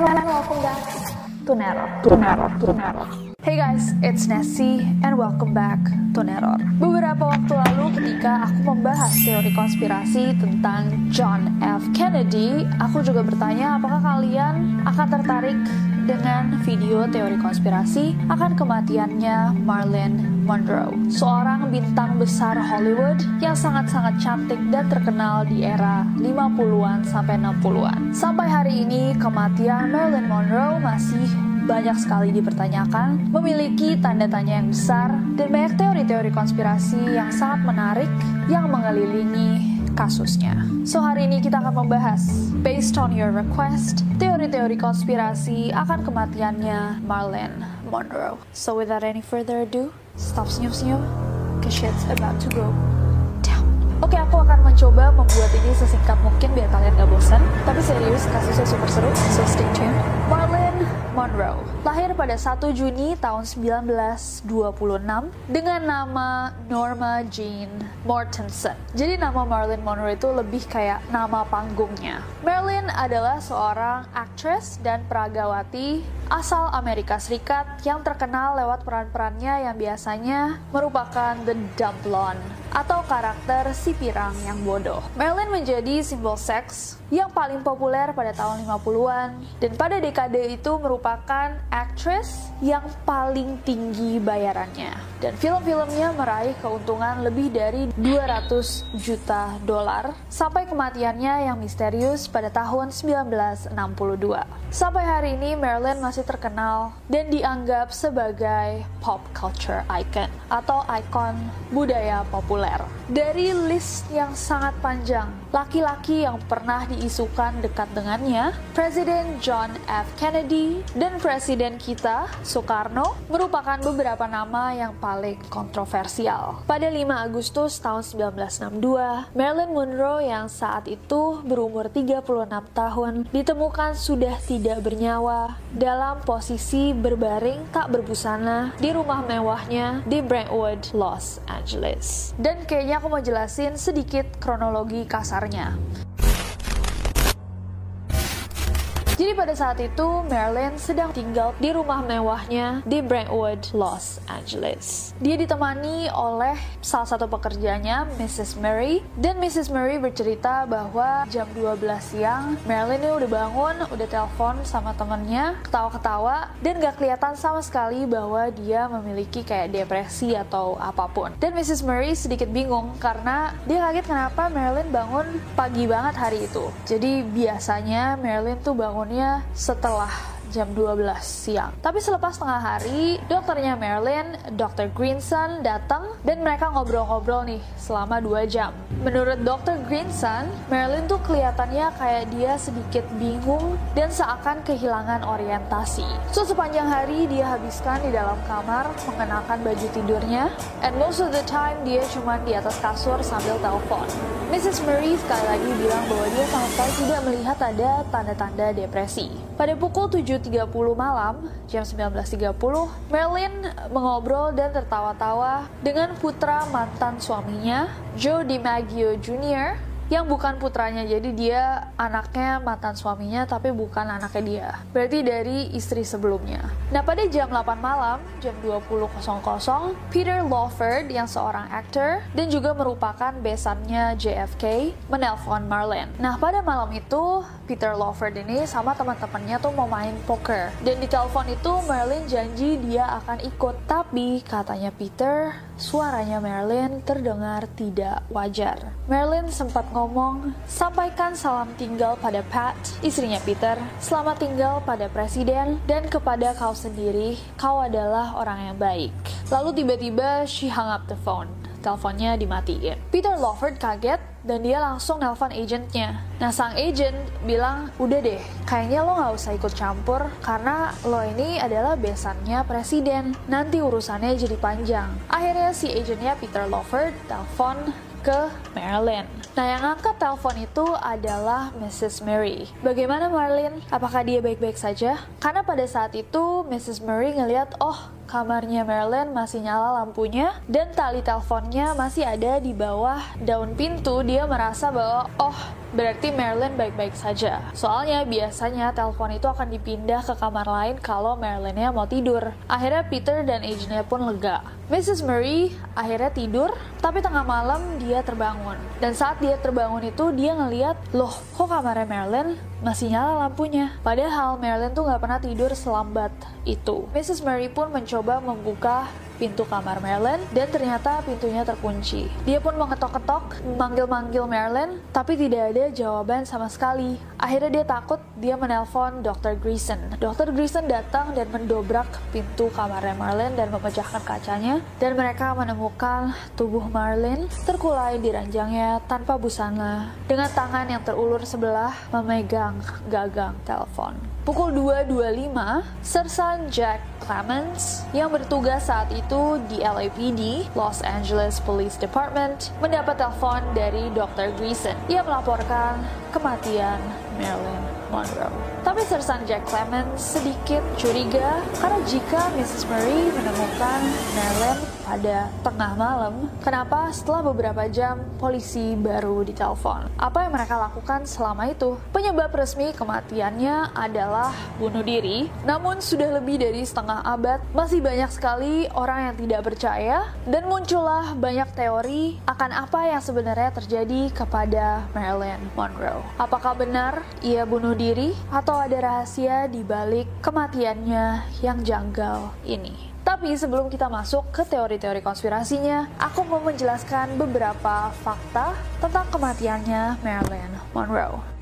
And welcome back to. To to. Hey guys, it's Nessie and welcome back to Neror. Beberapa waktu lalu ketika aku membahas teori konspirasi tentang John F. Kennedy, aku juga bertanya apakah kalian akan tertarik dengan video teori konspirasi akan kematiannya Marilyn Monroe, seorang bintang besar Hollywood yang sangat-sangat cantik dan terkenal di era 50-an sampai 60-an. Sampai hari ini, kematian Marilyn Monroe masih banyak sekali dipertanyakan, memiliki tanda tanya yang besar, dan banyak teori-teori konspirasi yang sangat menarik yang mengelilingi kasusnya. So hari ini kita akan membahas, based on your request, teori-teori konspirasi akan kematiannya Marilyn Monroe. So without any further ado, stop senyum-senyum, cause shit's about to go down. Oke, aku akan mencoba membuat ini sesingkat mungkin biar kalian gak bosan. Tapi serius, kasusnya super seru, so stay tuned. Marilyn Monroe lahir pada 1 Juni tahun 1926 dengan nama Norma Jean Mortensen. Jadi nama Marilyn Monroe itu lebih kayak nama panggungnya. Marilyn adalah seorang aktris dan peragawati asal Amerika Serikat yang terkenal lewat peran-perannya yang biasanya merupakan the dumb blonde atau karakter si pirang yang bodoh. Marilyn menjadi simbol seks yang paling populer pada tahun 50-an dan pada dekade itu merupakan aktris yang paling tinggi bayarannya. Dan film-filmnya meraih keuntungan lebih dari 200 juta dolar sampai kematiannya yang misterius pada tahun 1962. Sampai hari ini Marilyn masih terkenal dan dianggap sebagai pop culture icon atau ikon budaya populer. Dari list yang sangat panjang, laki-laki yang pernah diisukan dekat dengannya, Presiden John F. Kennedy dan Presiden kita, Soekarno, merupakan beberapa nama yang paling kontroversial. Pada 5 Agustus tahun 1962, Marilyn Monroe yang saat itu berumur 36 tahun ditemukan sudah tidak bernyawa dalam posisi berbaring tak berbusana di rumah mewahnya di Brentwood, Los Angeles. Dan kayaknya aku mau jelasin sedikit kronologi kasarnya. Jadi pada saat itu Marilyn sedang tinggal di rumah mewahnya di Brentwood, Los Angeles. Dia ditemani oleh salah satu pekerjanya, Mrs. Mary, dan Mrs. Mary bercerita bahwa jam 12 siang Marilyn ini udah bangun, udah telepon sama temennya, ketawa-ketawa, dan gak kelihatan sama sekali bahwa dia memiliki kayak depresi atau apa pun. Dan Mrs. Mary sedikit bingung karena dia kaget kenapa Marilyn bangun pagi banget hari itu. Jadi biasanya Marilyn tuh bangun setelah jam 12 siang. Tapi selepas tengah hari, dokternya Marilyn, Dr. Greenson datang dan mereka ngobrol-ngobrol nih selama 2 jam. Menurut Dr. Greenson, Marilyn tuh kelihatannya kayak dia sedikit bingung dan seakan kehilangan orientasi. So sepanjang hari dia habiskan di dalam kamar mengenakan baju tidurnya and most of the time dia cuma di atas kasur sambil telepon. Mrs. Murray sekali lagi bilang bahwa dia sama sekali tidak melihat ada tanda-tanda depresi. Pada pukul 7.30 malam, jam 19.30, Marilyn mengobrol dan tertawa-tawa dengan putra mantan suaminya, Joe DiMaggio Jr., yang bukan putranya. Jadi dia anaknya mantan suaminya tapi bukan anaknya dia. Berarti dari istri sebelumnya. Nah, pada jam 8 malam, jam 20.00, Peter Lawford yang seorang aktor dan juga merupakan besannya JFK menelpon Marlene. Nah, pada malam itu Peter Lawford ini sama teman-temannya tuh mau main poker. Dan di telepon itu Marlene janji dia akan ikut. Tapi katanya Peter, suaranya Marilyn terdengar tidak wajar. Marilyn sempat ngomong, sampaikan salam tinggal pada Pat, istrinya Peter, selamat tinggal pada Presiden, dan kepada kau sendiri, kau adalah orang yang baik. Lalu tiba-tiba she hung up the phone teleponnya dimatiin. Peter Lawford kaget dan dia langsung nelpon agentnya. Nah, sang agent bilang, udah deh, kayaknya lo nggak usah ikut campur karena lo ini adalah besannya presiden. Nanti urusannya jadi panjang. Akhirnya si agentnya Peter Lawford telepon ke Marilyn. Nah, yang angkat telepon itu adalah Mrs. Mary. Bagaimana Marilyn? Apakah dia baik-baik saja? Karena pada saat itu Mrs. Mary ngeliat, oh kamarnya Marilyn masih nyala lampunya dan tali teleponnya masih ada di bawah daun pintu. Dia merasa bahwa oh berarti Marilyn baik-baik saja. Soalnya biasanya telepon itu akan dipindah ke kamar lain kalau Marilynnya mau tidur. Akhirnya Peter dan agentnya pun lega. Mrs. Murray akhirnya tidur, tapi tengah malam dia terbangun. Dan saat dia terbangun itu dia ngeliat, loh kok kamarnya Marilyn masih nyala lampunya. Padahal Marilyn tuh nggak pernah tidur selambat itu. Mrs. Murray pun mencoba membuka pintu kamar Marilyn dan ternyata pintunya terkunci. Dia pun mengetok-ketok, manggil-manggil Marilyn, tapi tidak ada jawaban sama sekali. Akhirnya dia takut, dia menelpon Dr. Greason. Dr. Greason datang dan mendobrak pintu kamar Marilyn dan memecahkan kacanya, dan mereka menemukan tubuh Marilyn terkulai di ranjangnya tanpa busana, dengan tangan yang terulur sebelah memegang gagang telepon. Pukul 2.25, Sersan Jack Clemens yang bertugas saat itu di LAPD, Los Angeles Police Department, mendapat telepon dari Dr. Greason. Ia melaporkan kematian Marilyn Monroe. Tapi Sersan Jack Clemens sedikit curiga karena jika Mrs. Murray menemukan Marilyn pada tengah malam, kenapa setelah beberapa jam polisi baru ditelepon? Apa yang mereka lakukan selama itu? Penyebab resmi kematiannya adalah bunuh diri, namun sudah lebih dari setengah abad, masih banyak sekali orang yang tidak percaya, dan muncullah banyak teori akan apa yang sebenarnya terjadi kepada Marilyn Monroe. Apakah benar ia bunuh diri, atau ada rahasia di balik kematiannya yang janggal ini? Tapi sebelum kita masuk ke teori-teori konspirasinya, aku mau menjelaskan beberapa fakta tentang kematiannya Marilyn Monroe.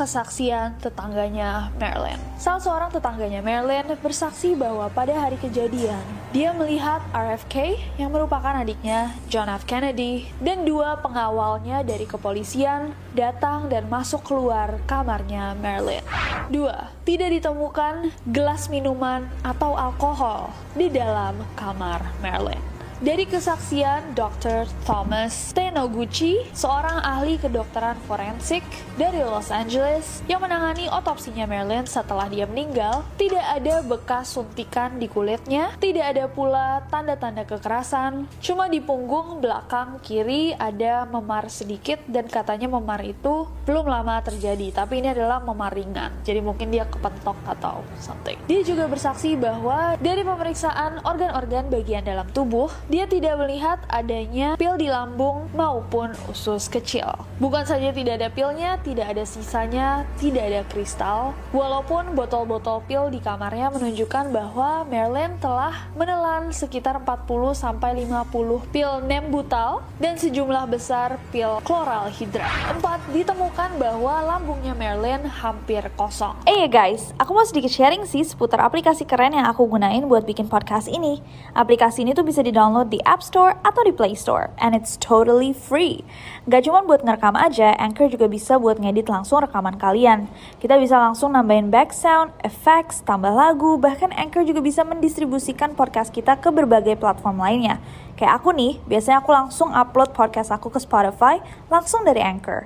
Kesaksian tetangganya Marilyn. Salah seorang tetangganya Marilyn bersaksi bahwa pada hari kejadian, dia melihat RFK yang merupakan adiknya John F. Kennedy dan dua pengawalnya dari kepolisian datang dan masuk keluar kamarnya Marilyn. Dua, tidak ditemukan gelas minuman atau alkohol di dalam kamar Marilyn. Dari kesaksian Dr. Thomas Tenoguchi, seorang ahli kedokteran forensik dari Los Angeles yang menangani otopsinya Marilyn setelah dia meninggal, tidak ada bekas suntikan di kulitnya, tidak ada pula tanda-tanda kekerasan, cuma di punggung belakang kiri ada memar sedikit dan katanya memar itu belum lama terjadi, tapi ini adalah memar ringan, jadi mungkin dia kepentok atau something. Dia juga bersaksi bahwa dari pemeriksaan organ-organ bagian dalam tubuh, dia tidak melihat adanya pil di lambung maupun usus kecil. Bukan saja tidak ada pilnya, tidak ada sisanya, tidak ada kristal. Walaupun botol-botol pil di kamarnya menunjukkan bahwa Marilyn telah menelan sekitar 40 sampai 50 pil nembutal dan sejumlah besar pil chloral hidrat. Empat, ditemukan bahwa lambungnya Marilyn hampir kosong. Eh hey guys, aku mau sedikit sharing sih seputar aplikasi keren yang aku gunain buat bikin podcast ini. Aplikasi ini tuh bisa di-download download di App Store atau di Play Store, and it's totally free. Gak cuma buat ngerekam aja, Anchor juga bisa buat ngedit langsung rekaman kalian. Kita bisa langsung nambahin back sound, effects, tambah lagu, bahkan Anchor juga bisa mendistribusikan podcast kita ke berbagai platform lainnya. Kayak aku nih, biasanya aku langsung upload podcast aku ke Spotify langsung dari Anchor.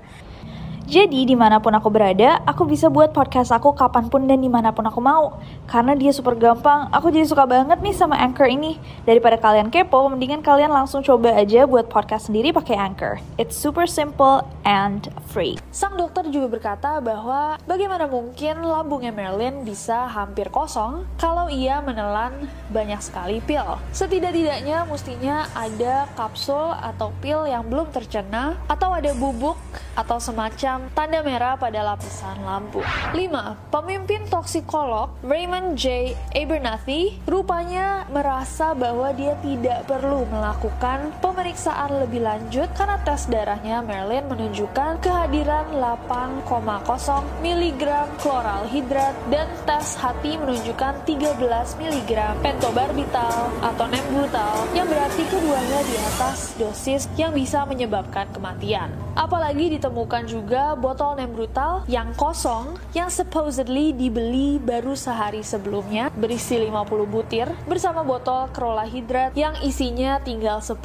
Jadi di mana pun aku berada, aku bisa buat podcast aku kapan pun dan di mana pun aku mau. Karena dia super gampang, aku jadi suka banget nih sama Anchor ini. Daripada kalian kepo, mendingan kalian langsung coba aja buat podcast sendiri pakai Anchor. It's super simple and free. Sang dokter juga berkata bahwa bagaimana mungkin lambungnya Marilyn bisa hampir kosong kalau ia menelan banyak sekali pil. Setidak-tidaknya mestinya ada kapsul atau pil yang belum tercerna atau ada bubuk atau semacam tanda merah pada lapisan lambung. 5. Pemimpin toksikolog Raymond J. Abernathy rupanya merasa bahwa dia tidak perlu melakukan pemeriksaan lebih lanjut karena tes darahnya Marilyn menunjukkan kehadiran 8,0 mg kloral hidrat dan tes hati menunjukkan 13 mg pentobarbital atau nembutal yang berarti keduanya di atas dosis yang bisa menyebabkan kematian. Apalagi ditemukan juga botol Nembrutal yang kosong yang supposedly dibeli baru sehari sebelumnya berisi 50 butir bersama botol Hidrat yang isinya tinggal 10,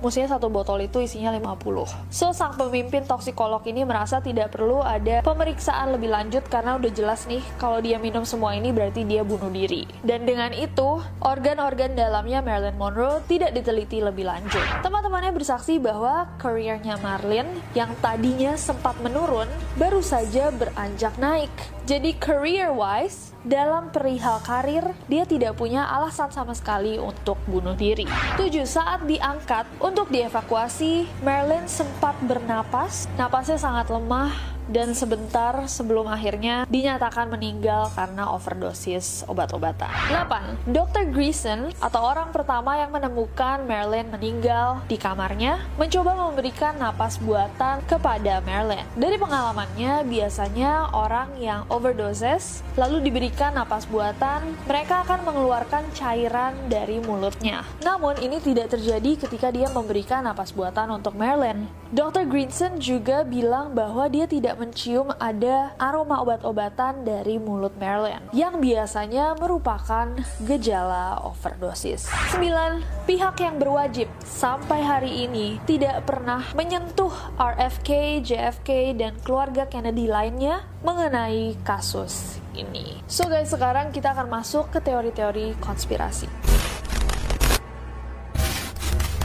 mestinya satu botol itu isinya 50. So, sang pemimpin toksikolog ini merasa tidak perlu ada pemeriksaan lebih lanjut karena udah jelas nih kalau dia minum semua ini berarti dia bunuh diri. Dan dengan itu, organ-organ dalamnya Marilyn Monroe tidak diteliti lebih lanjut. Teman-temannya bersaksi bahwa karirnya Marilyn yang tadinya sempat menurun baru saja beranjak naik. Jadi career wise, dalam perihal karir, dia tidak punya alasan sama sekali untuk bunuh diri. 7. Saat diangkat untuk dievakuasi, Marilyn sempat bernapas, napasnya sangat lemah, dan sebentar sebelum akhirnya dinyatakan meninggal karena overdosis obat-obatan. 8. Dr. Greason atau orang pertama yang menemukan Marilyn meninggal di kamarnya mencoba memberikan napas buatan kepada Marilyn. Dari pengalamannya, biasanya orang yang overdoses lalu diberikan napas buatan, mereka akan mengeluarkan cairan dari mulutnya. Namun ini tidak terjadi ketika dia memberikan napas buatan untuk Marilyn. Dr. Greenson juga bilang bahwa dia tidak mencium ada aroma obat-obatan dari mulut Marilyn yang biasanya merupakan gejala overdosis. 9. Pihak yang berwajib sampai hari ini tidak pernah menyentuh RFK, JFK, dan keluarga Kennedy lainnya mengenai kasus ini. So guys, sekarang kita akan masuk ke teori-teori konspirasi.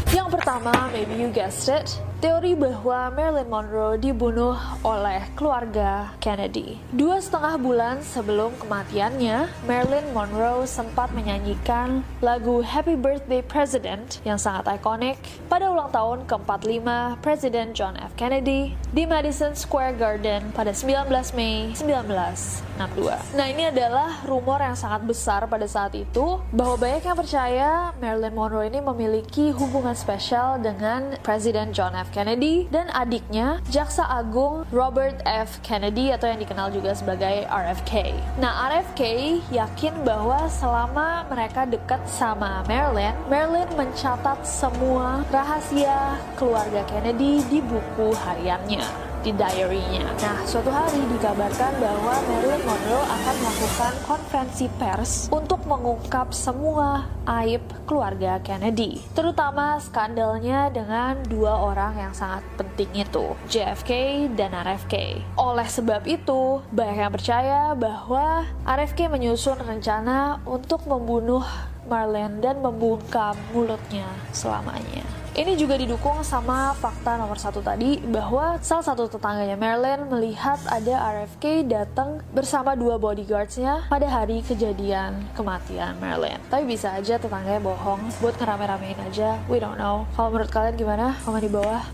Yang pertama, maybe you guessed it, teori bahwa Marilyn Monroe dibunuh oleh keluarga Kennedy. Dua setengah bulan sebelum kematiannya, Marilyn Monroe sempat menyanyikan lagu Happy Birthday President yang sangat ikonik pada ulang tahun ke-45 Presiden John F. Kennedy di Madison Square Garden pada 19 Mei 1962. Nah ini adalah rumor yang sangat besar pada saat itu bahwa banyak yang percaya Marilyn Monroe ini memiliki hubungan spesial dengan Presiden John F. F. Kennedy dan adiknya Jaksa Agung Robert F. Kennedy atau yang dikenal juga sebagai RFK. Nah, RFK yakin bahwa selama mereka dekat sama Marilyn, Marilyn mencatat semua rahasia keluarga Kennedy di buku hariannya di diary-nya. Nah, suatu hari dikabarkan bahwa Marilyn Monroe akan melakukan konferensi pers untuk mengungkap semua aib keluarga Kennedy, terutama skandalnya dengan dua orang yang sangat penting itu, JFK dan RFK. Oleh sebab itu, banyak yang percaya bahwa RFK menyusun rencana untuk membunuh Marlene dan membungkam mulutnya selamanya. Ini juga didukung sama fakta nomor satu tadi bahwa salah satu tetangganya Marilyn melihat ada RFK datang bersama dua bodyguardsnya pada hari kejadian kematian Marilyn. Tapi bisa aja tetangganya bohong buat ngerame-ramein aja. We don't know. Kalau menurut kalian gimana? Komen di bawah.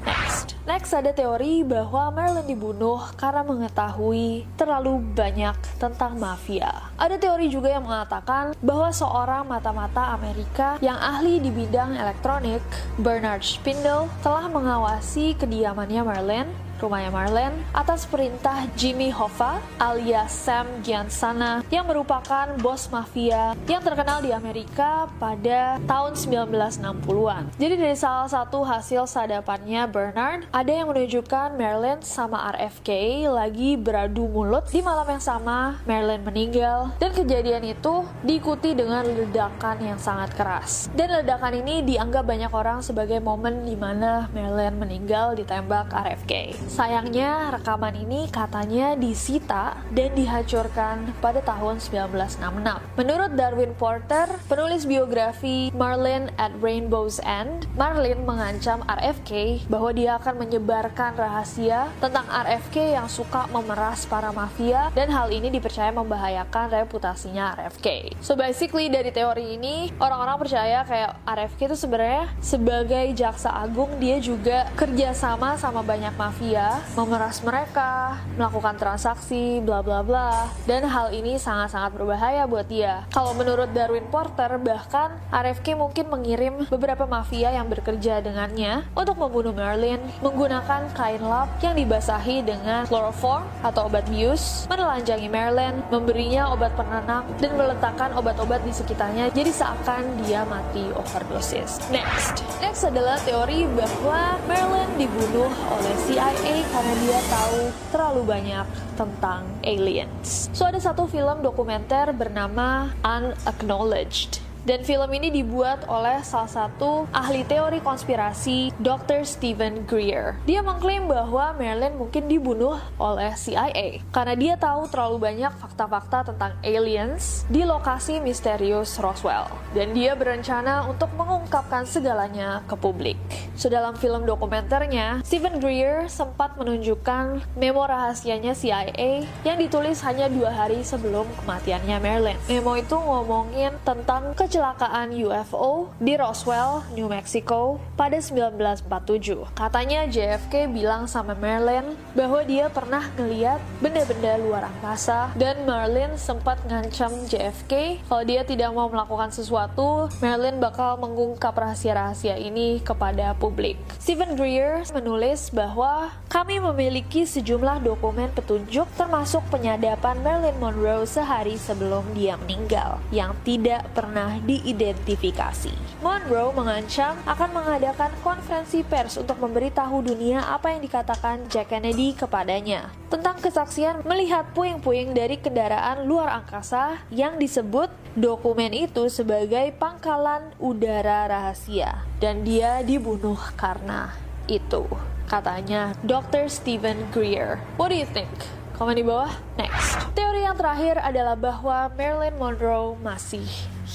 Next. Ada teori bahwa Marilyn dibunuh karena mengetahui terlalu banyak tentang mafia. Ada teori juga yang mengatakan bahwa seorang mata-mata Amerika yang ahli di bidang elektronik, Bernard Spindle telah mengawasi kediamannya Marlene rumahnya Marlene atas perintah Jimmy Hoffa alias Sam Giansana yang merupakan bos mafia yang terkenal di Amerika pada tahun 1960-an. Jadi dari salah satu hasil sadapannya Bernard, ada yang menunjukkan Marilyn sama RFK lagi beradu mulut di malam yang sama Marilyn meninggal dan kejadian itu diikuti dengan ledakan yang sangat keras. Dan ledakan ini dianggap banyak orang sebagai momen di mana Marilyn meninggal ditembak RFK. Sayangnya rekaman ini katanya disita dan dihancurkan pada tahun 1966. Menurut Darwin Porter, penulis biografi Marlin at Rainbow's End, Marlin mengancam RFK bahwa dia akan menyebarkan rahasia tentang RFK yang suka memeras para mafia dan hal ini dipercaya membahayakan reputasinya RFK. So basically dari teori ini orang-orang percaya kayak RFK itu sebenarnya sebagai jaksa agung dia juga kerjasama sama banyak mafia, memeras mereka, melakukan transaksi, bla bla bla. Dan hal ini sangat-sangat berbahaya buat dia. Kalau menurut Darwin Porter, bahkan RFK mungkin mengirim beberapa mafia yang bekerja dengannya untuk membunuh Merlin menggunakan kain lap yang dibasahi dengan chloroform atau obat bius, menelanjangi Merlin, memberinya obat penenang, dan meletakkan obat-obat di sekitarnya jadi seakan dia mati overdosis. Next. Next adalah teori bahwa Merlin dibunuh oleh CIA karena dia tahu terlalu banyak tentang aliens. So ada satu film dokumenter bernama Unacknowledged dan film ini dibuat oleh salah satu ahli teori konspirasi, Dr. Stephen Greer. Dia mengklaim bahwa Marilyn mungkin dibunuh oleh CIA karena dia tahu terlalu banyak fakta-fakta tentang aliens di lokasi misterius Roswell. Dan dia berencana untuk mengungkapkan segalanya ke publik. So dalam film dokumenternya, Stephen Greer sempat menunjukkan memo rahasianya CIA yang ditulis hanya dua hari sebelum kematiannya Marilyn. Memo itu ngomongin tentang ke kecelakaan UFO di Roswell, New Mexico pada 1947. Katanya JFK bilang sama Marilyn bahwa dia pernah ngeliat benda-benda luar angkasa dan Marilyn sempat ngancam JFK kalau dia tidak mau melakukan sesuatu, Marilyn bakal mengungkap rahasia-rahasia ini kepada publik. Stephen Greer menulis bahwa kami memiliki sejumlah dokumen petunjuk termasuk penyadapan Marilyn Monroe sehari sebelum dia meninggal yang tidak pernah diidentifikasi. Monroe mengancam akan mengadakan konferensi pers untuk memberitahu dunia apa yang dikatakan Jack Kennedy kepadanya tentang kesaksian melihat puing-puing dari kendaraan luar angkasa yang disebut dokumen itu sebagai pangkalan udara rahasia dan dia dibunuh karena itu katanya Dr. Stephen Greer. What do you think? Komen di bawah. Next. Teori yang terakhir adalah bahwa Marilyn Monroe masih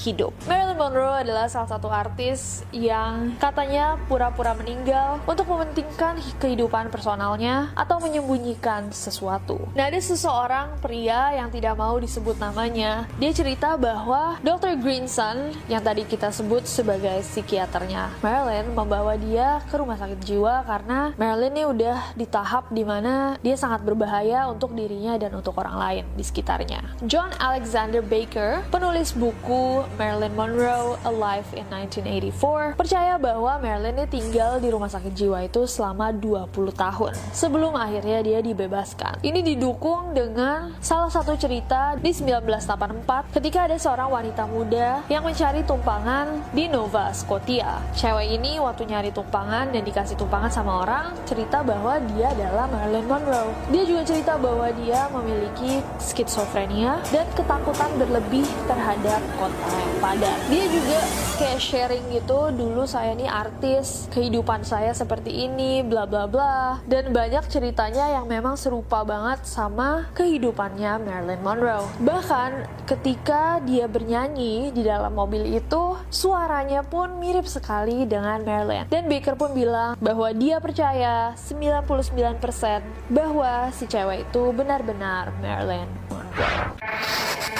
hidup. Marilyn Monroe adalah salah satu artis yang katanya pura-pura meninggal untuk mementingkan kehidupan personalnya atau menyembunyikan sesuatu. Nah, ada seseorang pria yang tidak mau disebut namanya. Dia cerita bahwa Dr. Greenson yang tadi kita sebut sebagai psikiaternya Marilyn membawa dia ke rumah sakit jiwa karena Marilyn ini udah di tahap di mana dia sangat berbahaya untuk dirinya dan untuk orang lain di sekitarnya. John Alexander Baker, penulis buku Marilyn Monroe Alive in 1984 percaya bahwa Marilyn ini tinggal di rumah sakit jiwa itu selama 20 tahun sebelum akhirnya dia dibebaskan. Ini didukung dengan salah satu cerita di 1984 ketika ada seorang wanita muda yang mencari tumpangan di Nova Scotia. Cewek ini waktu nyari tumpangan dan dikasih tumpangan sama orang cerita bahwa dia adalah Marilyn Monroe. Dia juga cerita bahwa dia memiliki skizofrenia dan ketakutan berlebih terhadap kota yang padat. Dia juga kayak sharing gitu, dulu saya nih artis, kehidupan saya seperti ini, bla bla bla. Dan banyak ceritanya yang memang serupa banget sama kehidupannya Marilyn Monroe. Bahkan ketika dia bernyanyi di dalam mobil itu, suaranya pun mirip sekali dengan Marilyn. Dan Baker pun bilang bahwa dia percaya 99% bahwa si cewek itu benar-benar Marilyn Monroe.